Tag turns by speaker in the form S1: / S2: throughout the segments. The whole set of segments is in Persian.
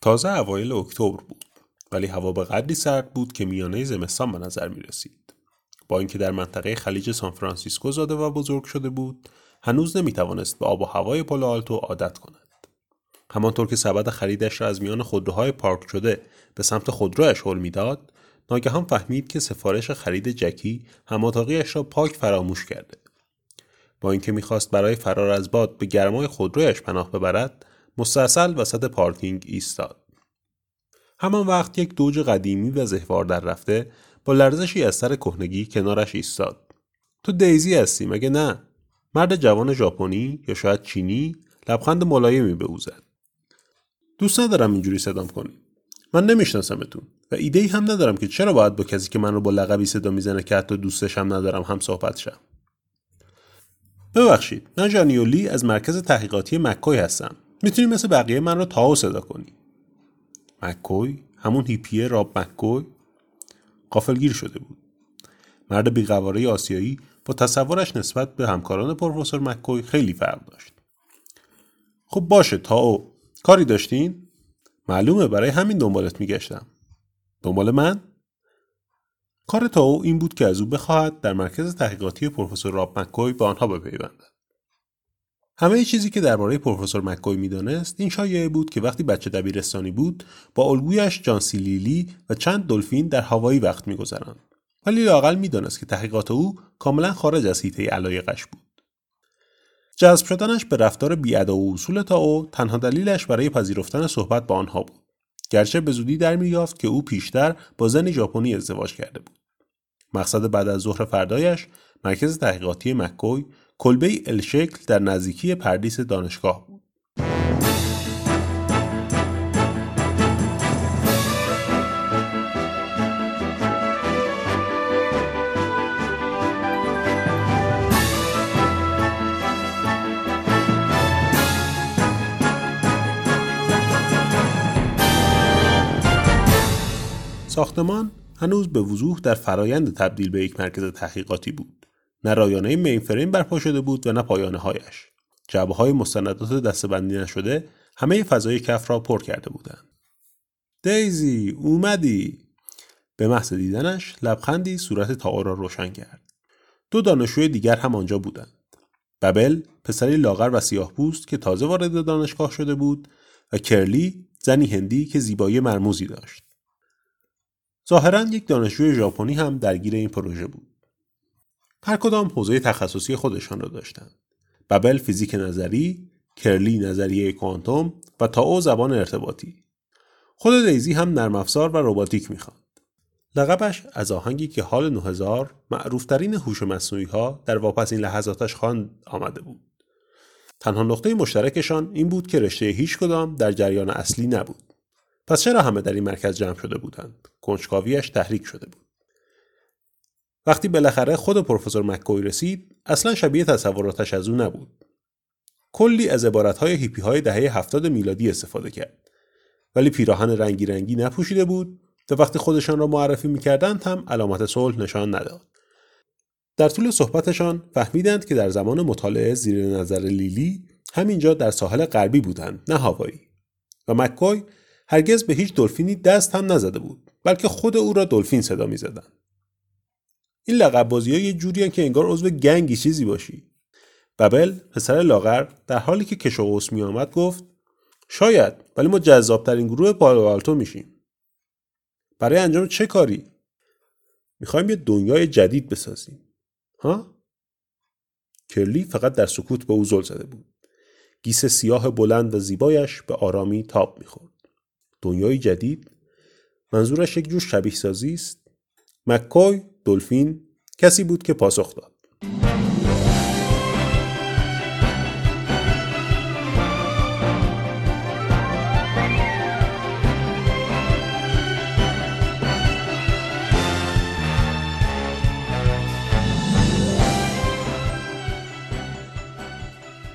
S1: تازه اوایل اکتبر بود ولی هوا به قدری سرد بود که میانه زمستان به نظر می رسید. با اینکه در منطقه خلیج سانفرانسیسکو زاده و بزرگ شده بود هنوز نمی توانست به آب و هوای پل آلتو عادت کند. همانطور که سبد خریدش را از میان خودروهای پارک شده به سمت خودرویش حل می‌داد ناگهان فهمید که سفارش خرید جکی هماتاقیش را پاک فراموش کرده. با اینکه می‌خواست برای فرار از باد به گرمای خودرویش پناه ببرد مستاصل وسط پارکینگ ایستاد. همان وقت یک دوج قدیمی و زهوار در رفته با لرزشی از سر کهنگی کنارش ایستاد. تو دیزی هستی؟ مگه نه؟ مرد جوان ژاپنی یا شاید چینی؟ لبخند ملایمی به او زد دوست ندارم اینجوری صدام کنی. من نمیشناسمتون و ایده ای هم ندارم که چرا باید با کسی که من رو با لقبی صدا می‌زنه که حتی دوستش هم ندارم هم صحبت شم. ببخشید من جانیولی از مرکز تحقیقاتی مکوی هستم. می‌تونی مثل بقیه من رو تاو صدا کنی. مکوی همون هیپیه راب مکوی قافلگیر شده بود. مرد بیقواره آسیایی با تصورش نسبت به همکاران پروفسور مکوی خیلی فرق داشت. خب باشه تاو. کاری داشتین؟ معلومه برای همین دنبالت میگشتم. دنبال من؟ کار تاو این بود که از او بخواهد در مرکز تحقیقاتی پروفسور راب مکوی به آنها بپیوندد. همه چیزی که درباره پروفسور مکوی می‌دانست این شایعه بود که وقتی بچه دبیرستانی بود با الگویش جانسی لیلی و چند دلفین در هوایی وقت میگذرند ولی لاقل می‌دانست که تحقیقات او کاملا خارج از حیطه علایقش بود. جذب شدنش به رفتار بیادا و اصول او تنها دلیلش برای پذیرفتن صحبت با آنها بود. گرچه به زودی در مییافت که او پیشتر با زنی ژاپنی ازدواج کرده بود. مقصد بعد از ظهر فردایش مرکز تحقیقاتی مکوی کلبه الشکل در نزدیکی پردیس دانشگاه بود. ساختمان هنوز به وضوح در فرایند تبدیل به یک مرکز تحقیقاتی بود. نه رایانه مینفریم برپا شده بود و نه پایانه هایش. جعبه های مستندات دستبندی نشده همه فضای کف را پر کرده بودند. دیزی اومدی به محض دیدنش لبخندی صورت تاو را روشن کرد. دو دانشجوی دیگر هم آنجا بودند. ببل پسری لاغر و سیاه پوست که تازه وارد دانشگاه شده بود و کرلی زنی هندی که زیبایی مرموزی داشت. ظاهرا یک دانشجوی ژاپنی هم درگیر این پروژه بود. هر کدام حوزه تخصصی خودشان را داشتند. ببل فیزیک نظری، کرلی نظریه کوانتوم و تاو زبان ارتباطی. خود دیزی هم نرم افزار و رباتیک می‌خواند. لقبش از آهنگی که حال 9000 معروفترین هوش مصنوعی ها در واپسین لحظاتش خواند آمده بود. تنها نقطه مشترکشان این بود که رشته هیچ کدام در جریان اصلی نبود. پس چرا همه در این مرکز جمع شده بودند؟ کنجکاویش تحریک شده بود. وقتی بالاخره خود پروفسور مککوی رسید اصلا شبیه تصوراتش از او نبود. کلی از عبارتهای هیپی های دهه هفتاد میلادی استفاده کرد. ولی پیراهن رنگی رنگی نپوشیده بود و وقتی خودشان را معرفی می‌کردند هم علامت صلح نشان نداد. در طول صحبتشان فهمیدند که در زمان مطالعه زیر نظر لیلی همینجا در ساحل غربی بودند نه هاوایی. و مککوی هرگز به هیچ دلفینی دست هم نزده بود بلکه خود او را دلفین صدا می‌زدند. این لقب بازی ها یه جوری که انگار عضو گنگی چیزی باشی. ببل پسر لاغر در حالی که کش و می آمد گفت شاید ولی ما جذابترین گروه پالوالتو میشیم. برای انجام چه کاری؟ می‌خوایم یه دنیای جدید بسازیم. ها؟ کرلی فقط در سکوت به او زل زده بود. گیس سیاه بلند و زیبایش به آرامی تاب می‌خورد. دنیای جدید. منظورش یک جور شبیه سازی است. مکوی دلفین کسی بود که پاسخ داد.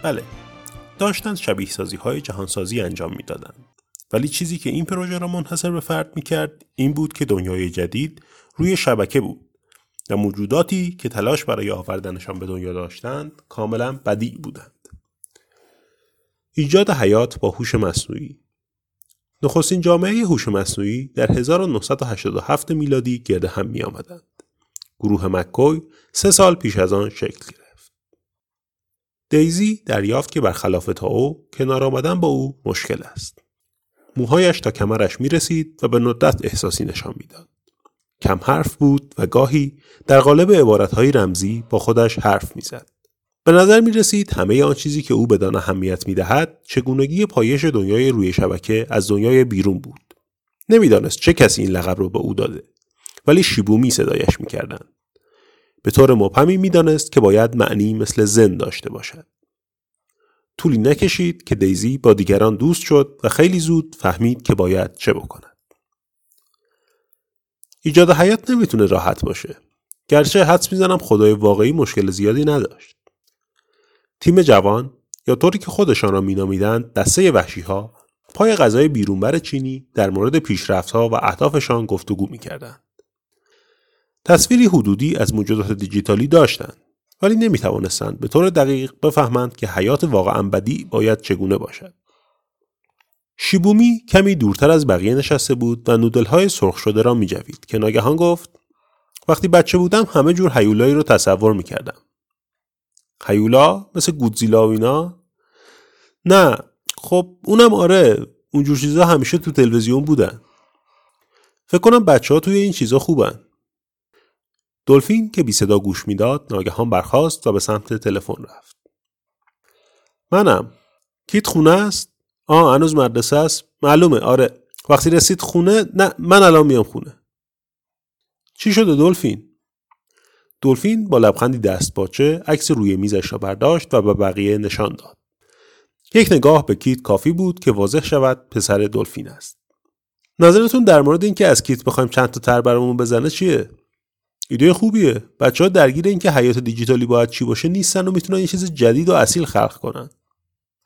S1: بله. داشتند شبیه سازی های جهانسازی انجام می‌دادند. ولی چیزی که این پروژه را منحصر به فرد می کرد این بود که دنیای جدید روی شبکه بود و موجوداتی که تلاش برای آوردنشان به دنیا داشتند کاملا بدی بودند. ایجاد حیات با هوش مصنوعی نخستین جامعه هوش مصنوعی در 1987 میلادی گرد هم می آمدند. گروه مکوی سه سال پیش از آن شکل گرفت. دیزی دریافت که برخلاف تاو کنار آمدن با او مشکل است. موهایش تا کمرش می رسید و به ندرت احساسی نشان می‌داد. کم حرف بود و گاهی در قالب عبارتهای رمزی با خودش حرف می‌زد. به نظر می رسید همه آن چیزی که او بدان اهمیت می دهد چگونگی پایش دنیای روی شبکه از دنیای بیرون بود. نمی‌دانست چه کسی این لقب را به او داده ولی شیبومی صدایش می‌کردند. به طور مبهمی می‌دانست که باید معنی مثل زن داشته باشد. طولی نکشید که دیزی با دیگران دوست شد و خیلی زود فهمید که باید چه بکند. ایجاد حیات نمی‌تونه راحت باشه. گرچه حدس می‌زنم خدای واقعی مشکل زیادی نداشت. تیم جوان یا طوری که خودشان را مینامیدند دسته وحشی ها پای غذای بیرونبر چینی در مورد پیشرفتها و اهدافشان گفتگو می‌کردند. تصویری حدودی از موجودات دیجیتالی داشتند ولی نمی توانستند به طور دقیق بفهمند که حیات واقعا بدی باید چگونه باشد. شیبومی کمی دورتر از بقیه نشسته بود و نودل های سرخ شده را می جوید که ناگهان گفت وقتی بچه بودم همه جور حیولایی رو تصور می کردم. حیولا مثل گودزیلا و اینا؟ نه خب اونم آره اونجور چیزا همیشه تو تلویزیون بودن. فکر کنم بچه ها توی این چیزا خوبن. دلفین که بی صدا گوش می‌داد ناگهان برخاست و به سمت تلفن رفت. منم. کیت خونه است؟ آه هنوز مدرسه است؟ معلومه آره. وقتی رسید خونه نه من الان میام خونه. چی شده دلفین؟ دلفین با لبخندی دست باچه عکس روی میزش را برداشت و به بقیه نشان داد. یک نگاه به کیت کافی بود که واضح شود پسر دلفین است. نظرتون در مورد اینکه از کیت بخوایم چند تا تر برامون بزنه چیه؟ ایده خوبیه. بچه ها درگیر اینکه حیات دیجیتالی باید چی باشه نیستن و می‌تونن یه چیز جدید و اصیل خلق کنن.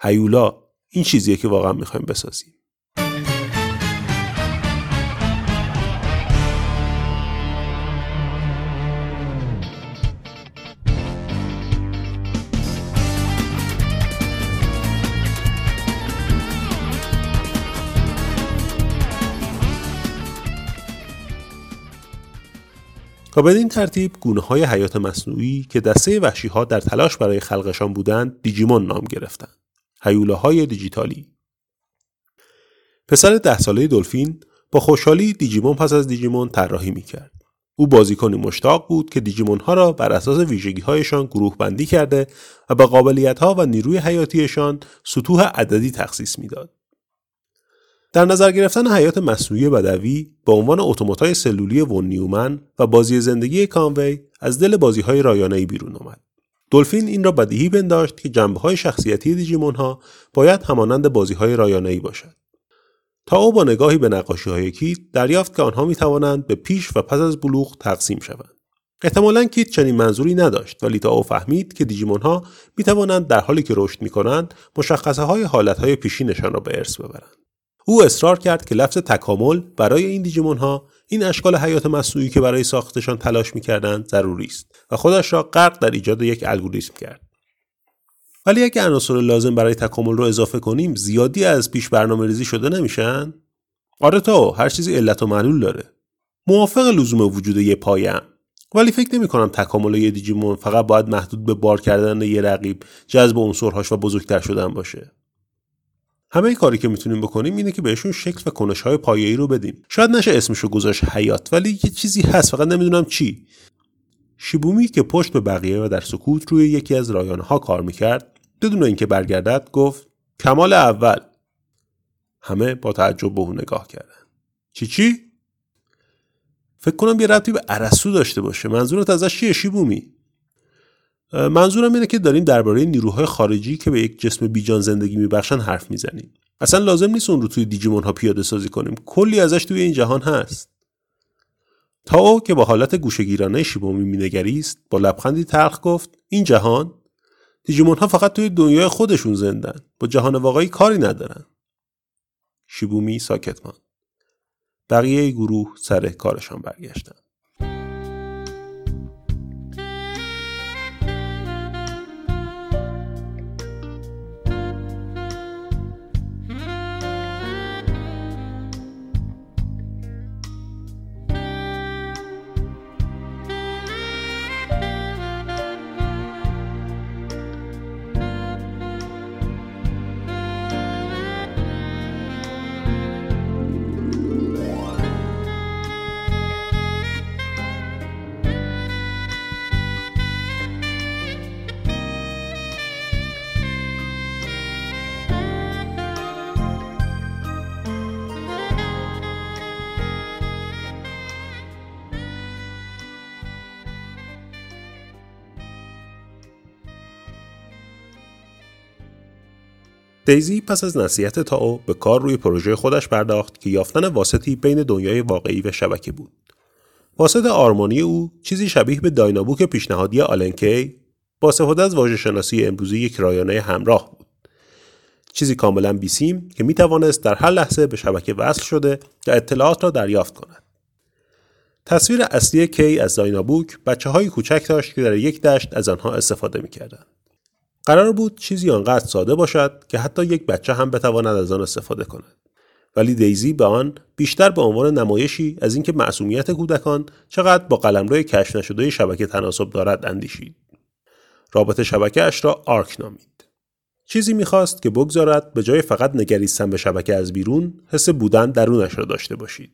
S1: هیولا این چیزیه که واقعا می‌خوایم بسازیم. و بدین ترتیب گونه های حیات مصنوعی که دسته وحشی ها در تلاش برای خلقشان بودند دیجیمون نام گرفتند. های دیجیتالی پسر ده ساله دلفین با خوشحالی دیجیمون پس از دیجیمون طراحی می‌کرد. او بازیکنی مشتاق بود که دیجیمون ها را بر اساس ویژگی هایشان گروه بندی کرده و به قابلیت ها و نیروی حیاتیشان سطوح عددی تخصیص می‌داد. در نظر گرفتن حیات مصنوعی بدوی به عنوان اتوماتای سلولی ون نیومن و بازی زندگی کانوی از دل بازی های رایانه بیرون آمد. دلفین این را بدیهی پنداشت که جنبه های شخصیتی دیجیمون ها باید همانند بازی های رایانه ای باشد. تا او با نگاهی به نقاشی های کیت دریافت که آنها می توانند به پیش و پس از بلوغ تقسیم شوند. احتمالا کیت چنین منظوری نداشت ولی تا او فهمید که دیجیمون ها می توانند در حالی که رشد می کنند مشخصه های حالت های پیشینشان را به ارث ببرند. او اصرار کرد که لفظ تکامل برای این دیجیمون ها این اشکال حیات مصنوعی که برای ساختشان تلاش می‌کردند ضروری است و خودش را غرق در ایجاد یک الگوریتم کرد. ولی اگه عناصر لازم برای تکامل رو اضافه کنیم زیادی از پیش برنامه ریزی شده نمیشن؟ آره تا هر چیزی علت و معلول داره. موافق لزوم وجود یه پایم. ولی فکر نمی کنم تکامل یه دیجیمون فقط باید محدود به بار کردن یه رقیب جذب عنصرهاش و بزرگتر شدن باشه. همه کاری که می‌تونیم بکنیم اینه که بهشون شکل و کنش های پایه‌ای رو بدیم. شاید نشه اسمشو گذاشت حیات ولی یه چیزی هست فقط نمی‌دونم چی. شیبومی که پشت به بقیه و در سکوت روی یکی از رایانه ها کار می‌کرد بدون اینکه برگردد گفت کمال اول. همه با تعجب به اون نگاه کردن. چی چی؟ فکر کنم یه ربطی به عرسو داشته باشه. منظورت ازش چیه شیبومی؟ منظورم اینه که داریم درباره نیروهای خارجی که به یک جسم بیجان زندگی میبخشن حرف می‌زنیم اصلا لازم نیست اون رو توی دیجیمون ها پیاده سازی کنیم. کلی ازش توی این جهان هست. تا او که با حالت گوشگیرانه شیبومی مینگریست با لبخندی تلخ گفت این جهان دیجیمون ها فقط توی دنیای خودشون زندن. با جهان واقعی کاری ندارن. شیبومی ساکت ماند. بقیه گروه سر کارشان برگشتن. دیزی پس از نصیحت تاو به کار روی پروژه خودش پرداخت که یافتن واسطی بین دنیای واقعی و شبکه بود. واسط آرمانی او چیزی شبیه به داینابوک پیشنهادی آلنکی با استفاده از واژه شناسی امروزی یک رایانه همراه بود. چیزی کاملا بیسیم که می توانست در هر لحظه به شبکه وصل شده و اطلاعات را دریافت کند. تصویر اصلی کی از داینابوک بچه های کوچک داشت که در یک دشت از آنها استفاده می قرار بود چیزی آنقدر ساده باشد که حتی یک بچه هم بتواند از آن استفاده کند. ولی دیزی به آن بیشتر به عنوان نمایشی از اینکه معصومیت کودکان چقدر با قلمرو کشف نشده شبکه تناسب دارد اندیشید. رابط شبکه اش را آرک نامید. چیزی می‌خواست که بگذارد به جای فقط نگریستن به شبکه از بیرون حس بودن درونش را داشته باشید.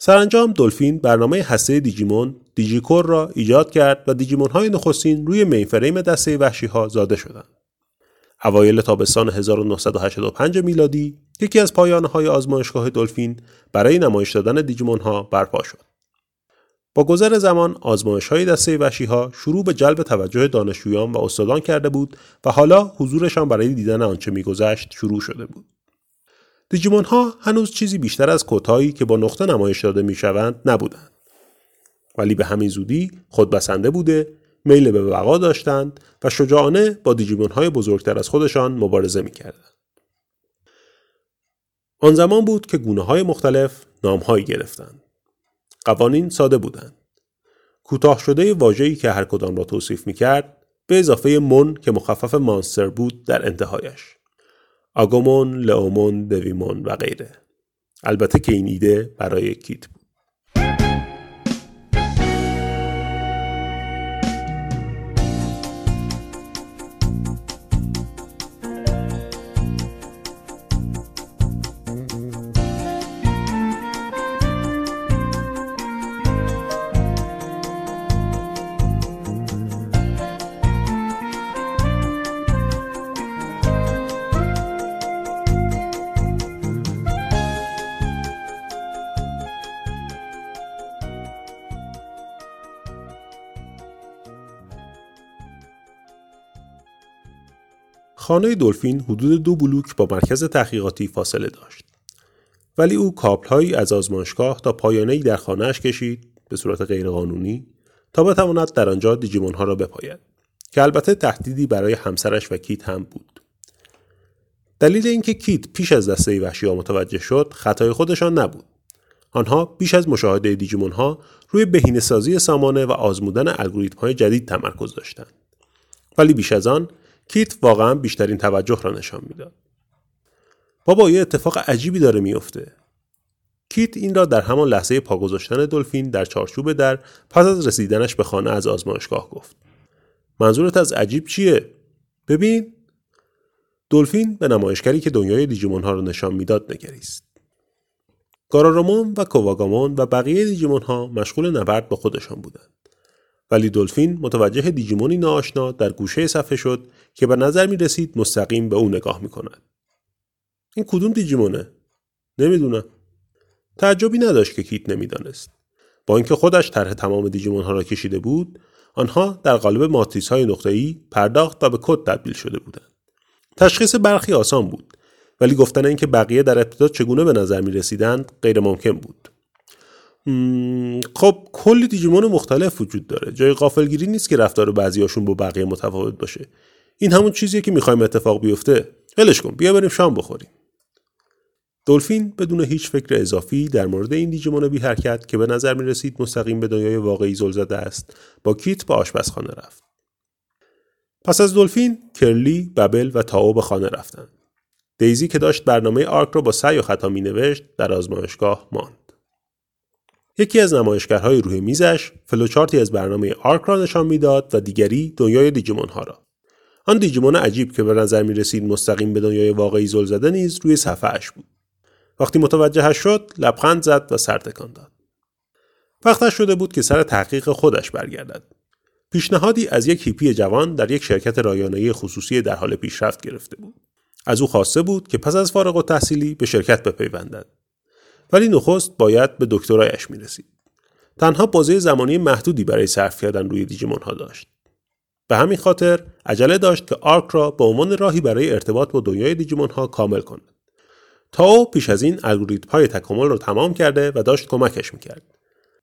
S1: سرانجام دلفین برنامه هسته دیجیمون دیجیکور را ایجاد کرد و دیجیمون های نخستین روی مینفریم دسته وحشی ها زاده شدند. اوایل تابستان 1985 میلادی یکی از پایانه های آزمایشگاه دلفین برای نمایش دادن دیجیمون ها برپا شد. با گذر زمان آزمایش های دسته وحشی ها شروع به جلب توجه دانشجویان و استادان کرده بود و حالا حضورشان برای دیدن آنچه میگذشت شروع شده بود. دیجیمون ها هنوز چیزی بیشتر از کتایی که با نقطه نمایش داده می‌شوند نبودند. ولی به همین زودی خودبسنده بوده، میل به بقا داشتند و شجاعانه با دیجیمون های بزرگتر از خودشان مبارزه می‌کردند. آن زمان بود که گونه های مختلف نامهایی گرفتند. قوانین ساده بودند. کوتاه شده واژه‌ای که هر کدام را توصیف می‌کرد به اضافه من که مخفف مانستر بود در انتهایش. آگومون، لئومون، دویمون و غیره. البته که این ایده برای کیت بود. خانه دلفین حدود دو بلوک با مرکز تحقیقاتی فاصله داشت. ولی او کابلهایی از آزمایشگاه تا پایانه در خانهاش کشید به صورت غیرقانونی تا بتواند در آنجا دیجیمون ها را بپاید که البته تهدیدی برای همسرش و کیت هم بود. دلیل اینکه کیت پیش از دسته وحشی ها متوجه شد خطای خودشان نبود. آنها بیش از مشاهده دیجیمون ها روی بهینه‌سازی سامانه و آزمودن الگوریتم های جدید تمرکز داشتند. ولی بیش از آن کیت واقعا بیشترین توجه را نشان می‌داد. بابا یه اتفاق عجیبی داره میفته. کیت این را در همان لحظه پا گذاشتن دلفین در چارچوب در پس از رسیدنش به خانه از آزمایشگاه گفت. منظورت از عجیب چیه؟ ببین دلفین به نمایشگری که دنیای دیجیمون ها را نشان می‌داد نگریست. گارارومون و کوواگامون و بقیه دیجیمون ها مشغول نبرد با خودشان بودند. ولی دلفین متوجه دیجیمونی ناآشنا در گوشه صفحه شد که به نظر می رسید مستقیم به او نگاه می کند. این کدوم دیجیمونه؟ نمی‌دونم. تعجبی نداشت که کیت نمی‌دانست. با اینکه خودش طرح تمام دیجیمون ها را کشیده بود، آنها در قالب ماتریس های نقطه‌ای پرداخت و به کد تبدیل شده بودند. تشخیص برخی آسان بود، ولی گفتن اینکه بقیه در ابتدا چگونه به نظر می رسیدند غیر ممکن بود. خب کلی دیجیمون مختلف وجود داره. جای قافلگیری نیست که رفتار بعضیاشون با بقیه متفاوت باشه. این همون چیزیه که می‌خوایم اتفاق بیفته. ولش کن بیا بریم شام بخوریم. دلفین بدون هیچ فکر اضافی در مورد این دیجیمون بی حرکت که به نظر می رسید مستقیم به دنیای واقعی زل زده است با کیت به آشپزخانه رفت. پس از دلفین کرلی ببل و تاو به خانه رفتند. دیزی که داشت برنامه آرک را با سعی و خطا می نوشت در آزمایشگاه ماند. یکی از نمایشگرهای روی میزش فلوچارتی از برنامه آرک را نشان می‌داد و دیگری دنیای دیجیمون ها را. آن دیجیمون عجیب که به نظر می رسید مستقیم به دنیای واقعی زل زده نیز روی صفحه بود. وقتی متوجهش شد لبخند زد و سر تکان داد. وقتش شده بود که سر تحقیق خودش برگردد. پیشنهادی از یک هیپی جوان در یک شرکت رایانه‌ای خصوصی در حال پیشرفت گرفته بود. از او خواسته بود که پس از فارغ التحصیلی به شرکت بپیوندد. ولی نخست باید به دکترایش می رسید. تنها بازه زمانی محدودی برای صرف کردن روی دیجیمون ها داشت. به همین خاطر عجله داشت که آرک را به عنوان راهی برای ارتباط با دنیای دیجیمون ها کامل کند. تا او پیش از این الگوریتم های تکامل را تمام کرده و داشت کمکش می‌کرد.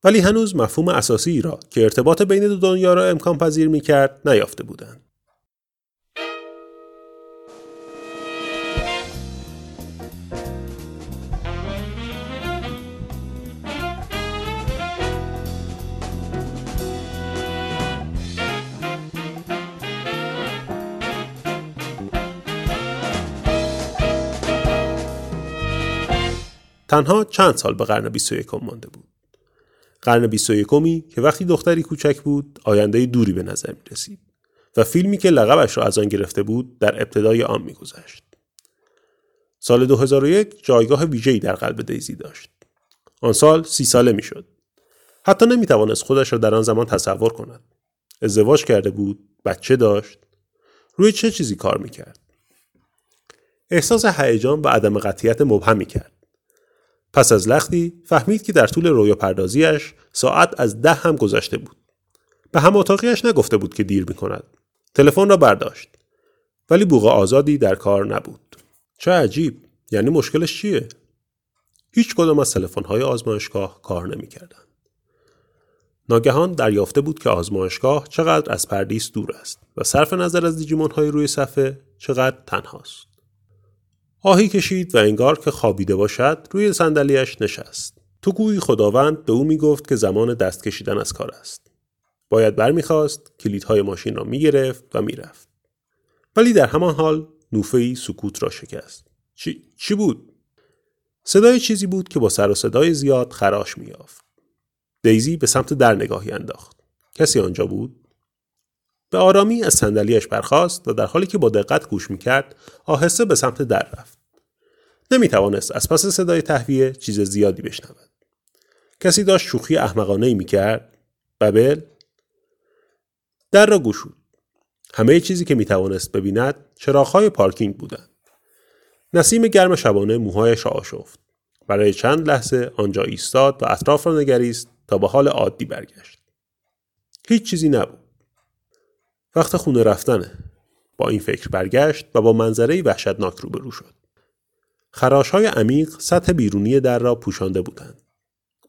S1: ولی هنوز مفهوم اساسی را که ارتباط بین دو دنیا را امکان پذیر می‌کرد نیافته بودند. تنها چند سال به قرن 21 مانده بود. قرن 21 که وقتی دختری کوچک بود آینده دوری به نظر می رسید و فیلمی که لقبش را از آن گرفته بود در ابتدای آن میگذشت. سال 2001 جایگاه ویژه‌ای در قلب دیزی داشت. آن سال سی ساله می‌شد. حتی نمی توانست خودش را در آن زمان تصور کند. ازدواج کرده بود، بچه داشت. روی چه چیزی کار می‌کرد؟ احساس هیجان و عدم قطعیت مبهمی کرد. پس از لختی فهمید که در طول رویا پردازیش ساعت از ده هم گذشته بود. به هم اتاقیش نگفته بود که دیر می کند. تلفن را برداشت. ولی بوغ آزادی در کار نبود. چه عجیب. یعنی مشکلش چیه؟ هیچ کدام از های آزمایشگاه کار نمی‌کردند. ناگهان دریافته بود که آزمایشگاه چقدر از پردیس دور است و صرف نظر از دیجیمون های روی صفحه چقدر تنهاست. آهی کشید و انگار که خوابیده باشد روی صندلیاش نشست. تو گویی خداوند به او می‌گفت که زمان دست کشیدن از کار است. باید برمیخواست کلیدهای ماشین را می‌گرفت و می‌رفت. ولی در همان حال نوفهی سکوت را شکست. چی, چی بود؟ صدای چیزی بود که با سر و صدای زیاد خراش میافت. دیزی به سمت در نگاهی انداخت. کسی آنجا بود؟ به آرامی از صندلیاش برخاست و در حالی که با دقت گوش می‌کرد آهسته به سمت در رفت. نمی توانست از پس صدای تهویه چیز زیادی بشنود. کسی داشت شوخی احمقانه ای می کرد. ببل در را گشود. همه چیزی که می توانست ببیند چراغهای پارکینگ بودند. نسیم گرم شبانه موهایش را آشفت. برای چند لحظه آنجا ایستاد و اطراف را نگریست تا به حال عادی برگشت. هیچ چیزی نبود. وقت خونه رفتنه. با این فکر برگشت و با منظره وحشتناک روبرو شد. خراش های عمیق سطح بیرونی در را پوشانده بودند.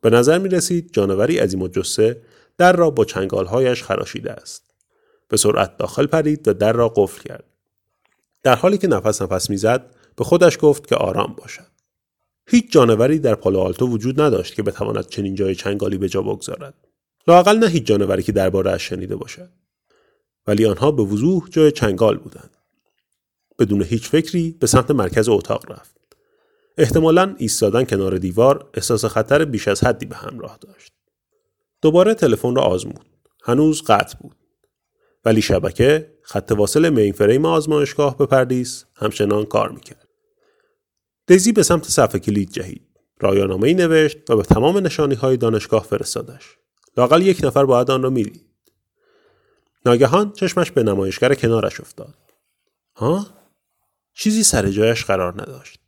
S1: به نظر می رسید جانوری عظیم و جسه در را با چنگالهایش خراشیده است. به سرعت داخل پرید و در را قفل کرد. در حالی که نفس نفس می‌زد به خودش گفت که آرام باشد. هیچ جانوری در پالو آلتو وجود نداشت که بتواند چنین جای چنگالی به جا بگذارد. لاقل نه هیچ جانوری که درباره اش شنیده باشد. ولی آنها به وضوح جای چنگال بودند. بدون هیچ فکری به سمت مرکز اتاق رفت. احتمالا ایستادن کنار دیوار احساس خطر بیش از حدی به همراه داشت. دوباره تلفن را آزمود. هنوز قطع بود. ولی شبکه خط واصل مینفریم آزمایشگاه به پردیس همچنان کار می‌کرد. دیزی به سمت صفحه کلید جهید. رایانامه ای نوشت و به تمام نشانی های دانشگاه فرستادش. لاقل یک نفر باید آن را می‌دید. ناگهان چشمش به نمایشگر کنارش افتاد. ها؟ چیزی سر جایش قرار نداشت.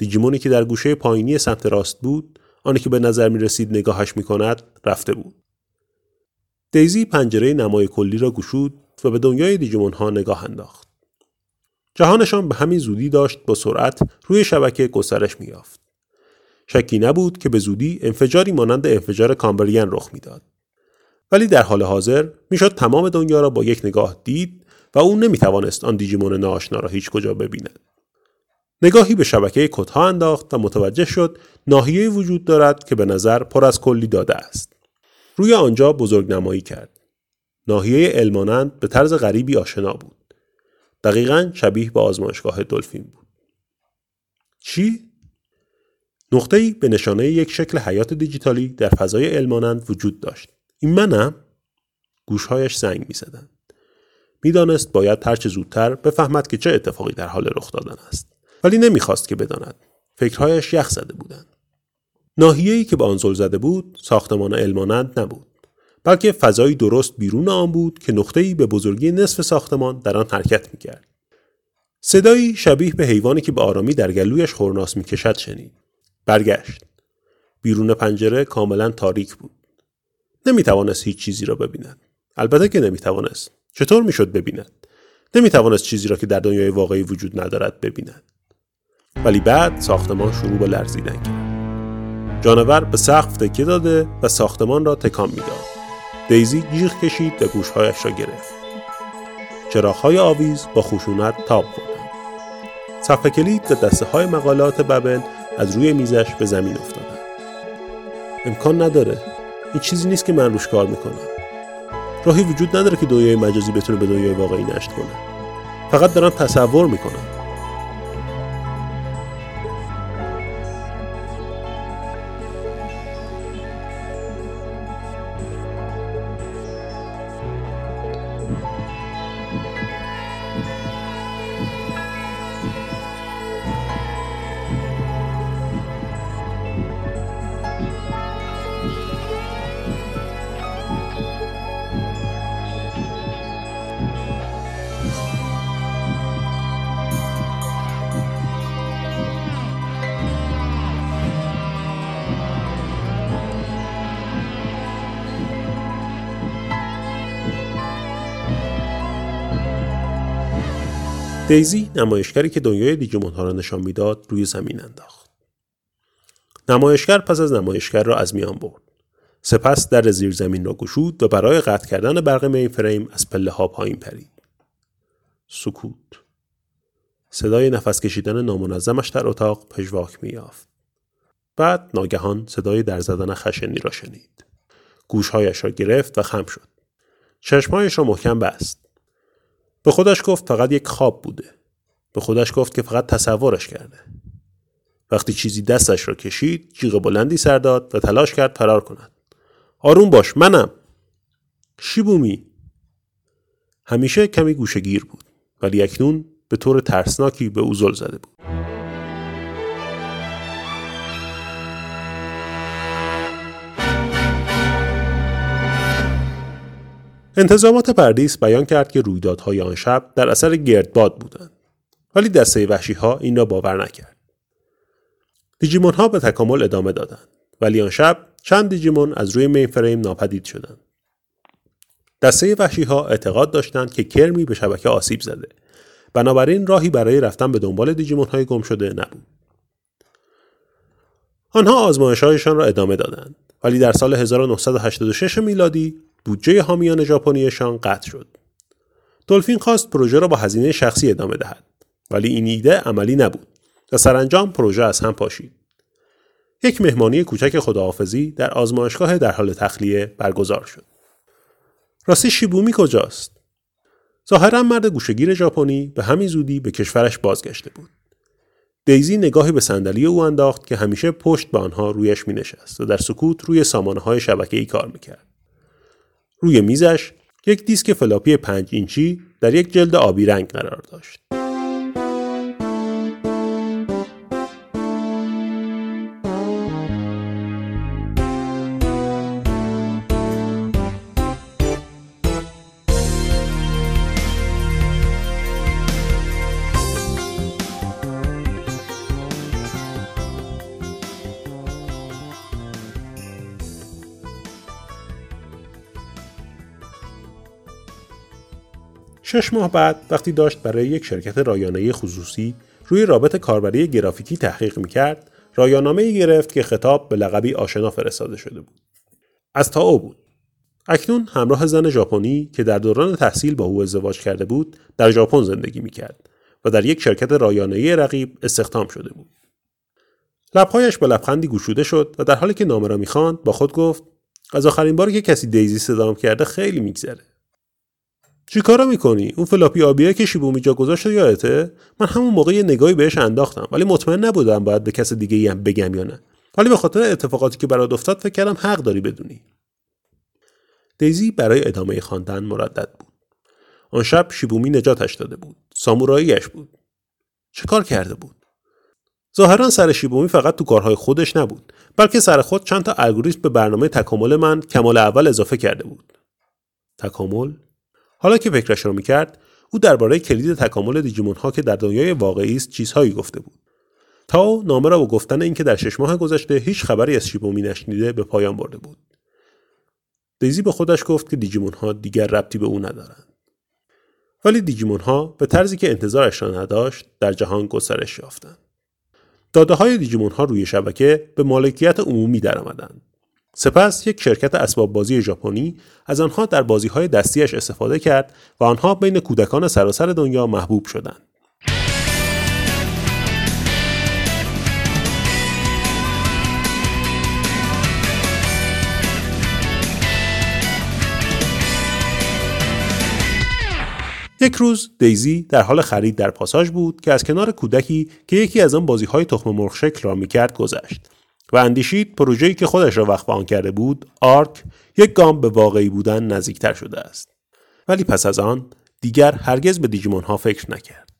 S1: دیجیمونی که در گوشه پایینی سمت راست بود آنی که به نظر می رسید نگاهش می کند رفته بود. دیزی پنجره نمای کلی را گشود و به دنیای دیجیمون ها نگاه انداخت. جهانشان به همین زودی داشت با سرعت روی شبکه گسترش یافت. شکی نبود که به زودی انفجاری مانند انفجار کامبریان رخ می‌داد. ولی در حال حاضر می‌شد تمام دنیا را با یک نگاه دید و او نمی‌توانست آن دیجیمون ناآشنا را هیچ کجا ببیند. نگاهی به شبکه کدها انداخت و متوجه شد ناحیه وجود دارد که به نظر پر از کلی داده است. روی آنجا بزرگ نمایی کرد. ناحیه المانند به طرز غریبی آشنا بود. دقیقا شبیه به آزمایشگاه دلفین بود. چی؟ نقطه‌ای به نشانه یک شکل حیات دیجیتالی در فضای المانند وجود داشت. این منم؟ گوشهایش زنگ می زدن. می‌دانست باید هرچه زودتر بفهمد که چه اتفاقی در حال رخ دادن است. ولی نمی‌خواست که بداند. فکرهایش یخ زده بودند. ناحیه‌ای که به آن زل زده بود ساختمان المانند نبود. بلکه فضایی درست بیرون آن بود که نقطه‌ای به بزرگی نصف ساختمان در آن حرکت می‌کرد. صدایی شبیه به حیوانی که به آرامی در گلویش خورناس می‌کشد شنید. برگشت. بیرون پنجره کاملا تاریک بود. نمی‌توانست هیچ چیزی را ببیند. البته که نمی‌توانست. چطور می‌شد ببیند؟ نمی‌توانست چیزی را که در دنیای واقعی وجود ندارد ببیند. ولی بعد ساختمان شروع به لرزیدن کرد. جانور به سقف تکیه داده و ساختمان را تکان می‌داد. دیزی جیغ کشید و گوشهایش را گرفت. چراغهای آویز با خشونت تاب خوردند. صفحه کلید و دسته های مقالات ببل از روی میزش به زمین افتادند. امکان نداره. این چیزی نیست که من روش کار می‌کنم. راهی وجود نداره که دنیای مجازی بتونه به دنیای واقعی نشت کنه. فقط دارم تصور می‌کنم. دیزی نمایشگری که دنیای دیجیمون ها را نشان می‌داد روی زمین انداخت. نمایشگر پس از نمایشگر را از میان برد. سپس در زیر زمین را گشود و برای قطع کردن برق مین فریم از پله ها پایین پرید. سکوت. صدای نفس کشیدن نامنظمش در اتاق پژواک میافت. بعد ناگهان صدای در زدن خشنی را شنید. گوشهایش را گرفت و خم شد. چشمهایش را محکم بست. به خودش گفت فقط یک خواب بوده. به خودش گفت که فقط تصورش کرده. وقتی چیزی دستش را کشید جیغ بلندی سر داد و تلاش کرد فرار کند. آروم باش منم. شیبومی. همیشه کمی گوشگیر بود ولی اکنون به طور ترسناکی به او زل زده بود. انتظامات پردیس بیان کرد که رویدادهای آن شب در اثر گردباد بودند. ولی دسته وحشی ها این را باور نکرد. دیجیمون ها به تکامل ادامه دادند. ولی آن شب چند دیجیمون از روی مین فریم ناپدید شدند. دسته وحشی ها اعتقاد داشتند که کرمی به شبکه آسیب زده. بنابراین راهی برای رفتن به دنبال دیجیمون های گم شده نبود. آنها آزمایشهایشان را ادامه دادند. ولی در سال 1986 میلادی بودجه حامیان ژاپنیشان قطع شد. دلفین خواست پروژه را با هزینه شخصی ادامه دهد ولی این ایده عملی نبود و سرانجام پروژه از هم پاشید. یک مهمانی کوچک خداحافظی در آزمایشگاه در حال تخلیه برگزار شد. راستی شیبومی کجاست؟ ظاهرا مرد گوشگیر ژاپنی به همین زودی به کشورش بازگشته بود. دیزی نگاهی به صندلی او انداخت که همیشه پشت به آنها رویش می نشست و در سکوت روی سامانه های شبکه ای کار می کرد. روی میزش یک دیسک فلاپی 5 اینچی در یک جلد آبی رنگ قرار داشت. شش ماه بعد وقتی داشت برای یک شرکت رایانه خصوصی روی رابط کاربری گرافیکی تحقیق می‌کرد رایانامه ای گرفت که خطاب به لقبی آشنا فرستاده شده بود. از تاو بود. اکنون همراه زن ژاپنی که در دوران تحصیل با او ازدواج کرده بود در ژاپن زندگی می‌کرد و در یک شرکت رایانه‌ای رقیب استخدام شده بود. لبهایش با لبخندی گشوده شد و در حالی که نامه را می‌خواند با خود گفت از آخرین باری که کسی دیزی صدام کرده خیلی میگذره چی کارا می‌کنی؟ اون فلاپی آبیه که شیبومی جا گذاشت یادته؟ من همون موقع یه نگاهی بهش انداختم ولی مطمئن نبودم باید به کس دیگه هم بگم یا نه. ولی به خاطر اتفاقاتی که برات افتاد فکر کردم حق داری بدونی. دیزی برای ادامه خواندن مردد بود. آن شب شیبومی نجاتش داده بود. ساموراییش بود. چه کار کرده بود؟ ظاهرا سر شیبومی فقط تو کارهای خودش نبود بلکه سر خود چند تا الگوریتم به برنامه تکامل من کمال اول اضافه کرده بود. تکامل؟ حالا که فکرش را می‌کرد او درباره کلید تکامل دیجیمون ها که در دنیای واقعی است چیزهایی گفته بود. تا نامه را با گفتن اینکه در شش ماه گذشته هیچ خبری از شیبومی نشنیده به پایان برده بود. دیزی به خودش گفت که دیجیمون ها دیگر ربطی به او ندارند. ولی دیجیمون ها به طرزی که انتظارش را نداشت در جهان گسترش یافتند. داده های روی شبکه به مالکیت عمومی درآمدند. سپس یک شرکت اسباب بازی ژاپنی از آنها در بازی های دستیش استفاده کرد و آنها بین کودکان سراسر دنیا محبوب شدند. یک روز دیزی در حال خرید در پاساژ بود که از کنار کودکی که یکی از آن بازی های تخم مرغ شکل را می‌کرد گذشت و اندیشید پروژه‌ای که خودش را وقف آن کرده بود آرک یک گام به واقعی بودن نزدیکتر شده است. ولی پس از آن دیگر هرگز به دیجیمون ها فکر نکرد.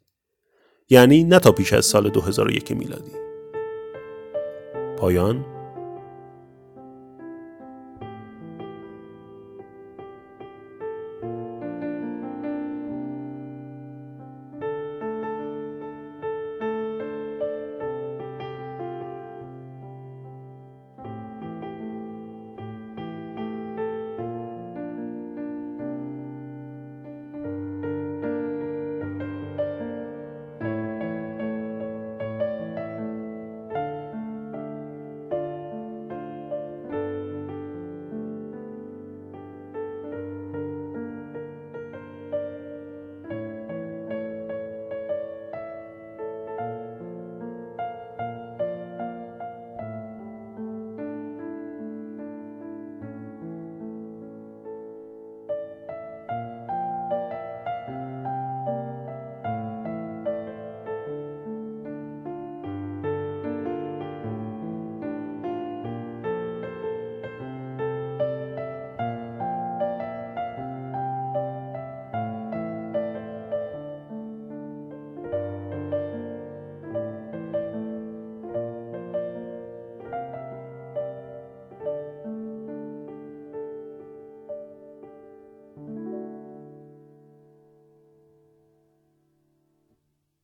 S1: یعنی نه تا پیش از سال 2001 میلادی. پایان